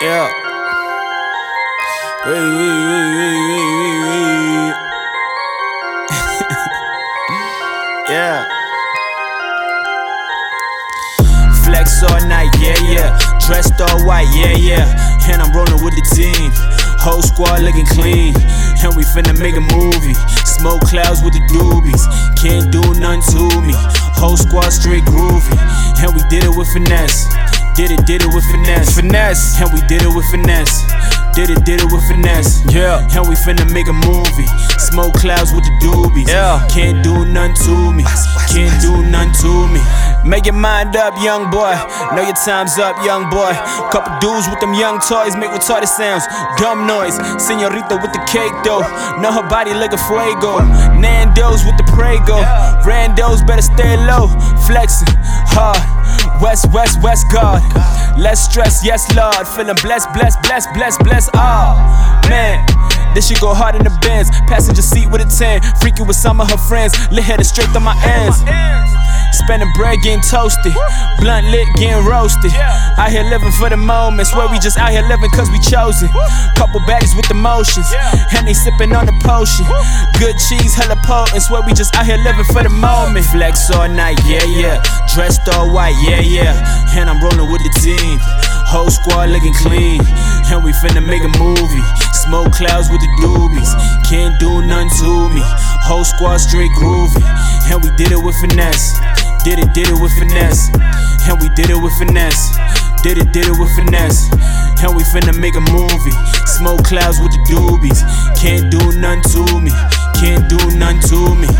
Yeah. Wait, wait, wait, wait, wait, wait, wait. yeah. Flex all night, yeah, yeah. Dressed all white, yeah, yeah. And I'm rolling with the team. Whole squad looking clean. And we finna make a movie. Smoke clouds with the doobies. Can't do nothing to me. Whole squad straight groovy. And we did it with finesse. Did it, did it with finesse. Finesse. And we did it with finesse. Did it, did it with finesse. Yeah. And we finna make a movie. Smoke clouds with the doobies. Yeah. Can't do nothing to me. Can't do nothing to me. Make your mind up, young boy. Know your time's up, young boy. Couple dudes with them young toys make retarded sounds. Dumb noise. Senorita with the cake though. Know her body like a fuego. Nando's with the Prego. Randos better stay low. Flexing hard. West, West, West God. Less stress, yes, Lord. Feeling blessed, blessed, blessed, blessed, blessed. Ah, man. This shit go hard in the Benz. Passenger seat with a 10. Freaking with some of her friends. Lit headed straight through my ends. Spending bread getting toasted. Blunt lit getting roasted. Out here living for the moment. Swear we just out here living cause we chosen. Couple baddies with emotions. And they sipping on the potion. Good cheese, hella potent. Swear we just out here living for the moment. Flex all night, yeah, yeah. Dressed all white, yeah, yeah. And I'm rolling with the team. Whole squad looking clean. And we finna make a movie. Smoke clouds with the doobies. Can't do nothing to me. Whole squad straight groovy. And we did it with finesse. Did it, did it with finesse. And we did it with finesse. Did it, did it with finesse. And we finna make a movie. Smoke clouds with the doobies. Can't do nothing to me. Can't do nothing to me.